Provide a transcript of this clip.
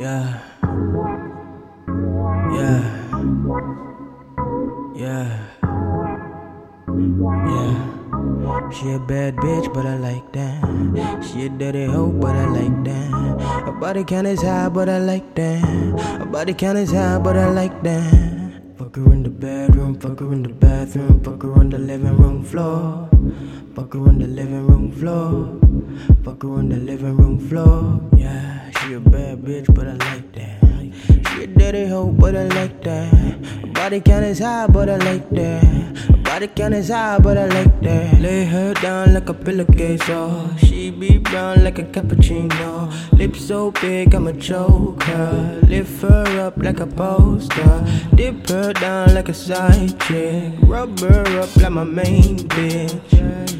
Yeah. Yeah. Yeah. Yeah. She a bad bitch, but I like that. She a dirty hoe, but I like that. Her body count is high, but I like that. Her body count is high, but I like that. Fuck her in the bedroom, fuck her in the bathroom, fuck her on the living room floor. Fuck her on the living room floor. Fuck her on the living room floor. Yeah, she a bad bitch, but I like that. She a dirty hoe, but I like that. Body count is high, but I like that. Body count is high, but I like that. Lay her down like a pillowcase, oh. She be brown like a cappuccino. Lips so big, I'ma choke her. Lift her up like a poster. Dip her down like a side chick. Rub her up like my main bitch.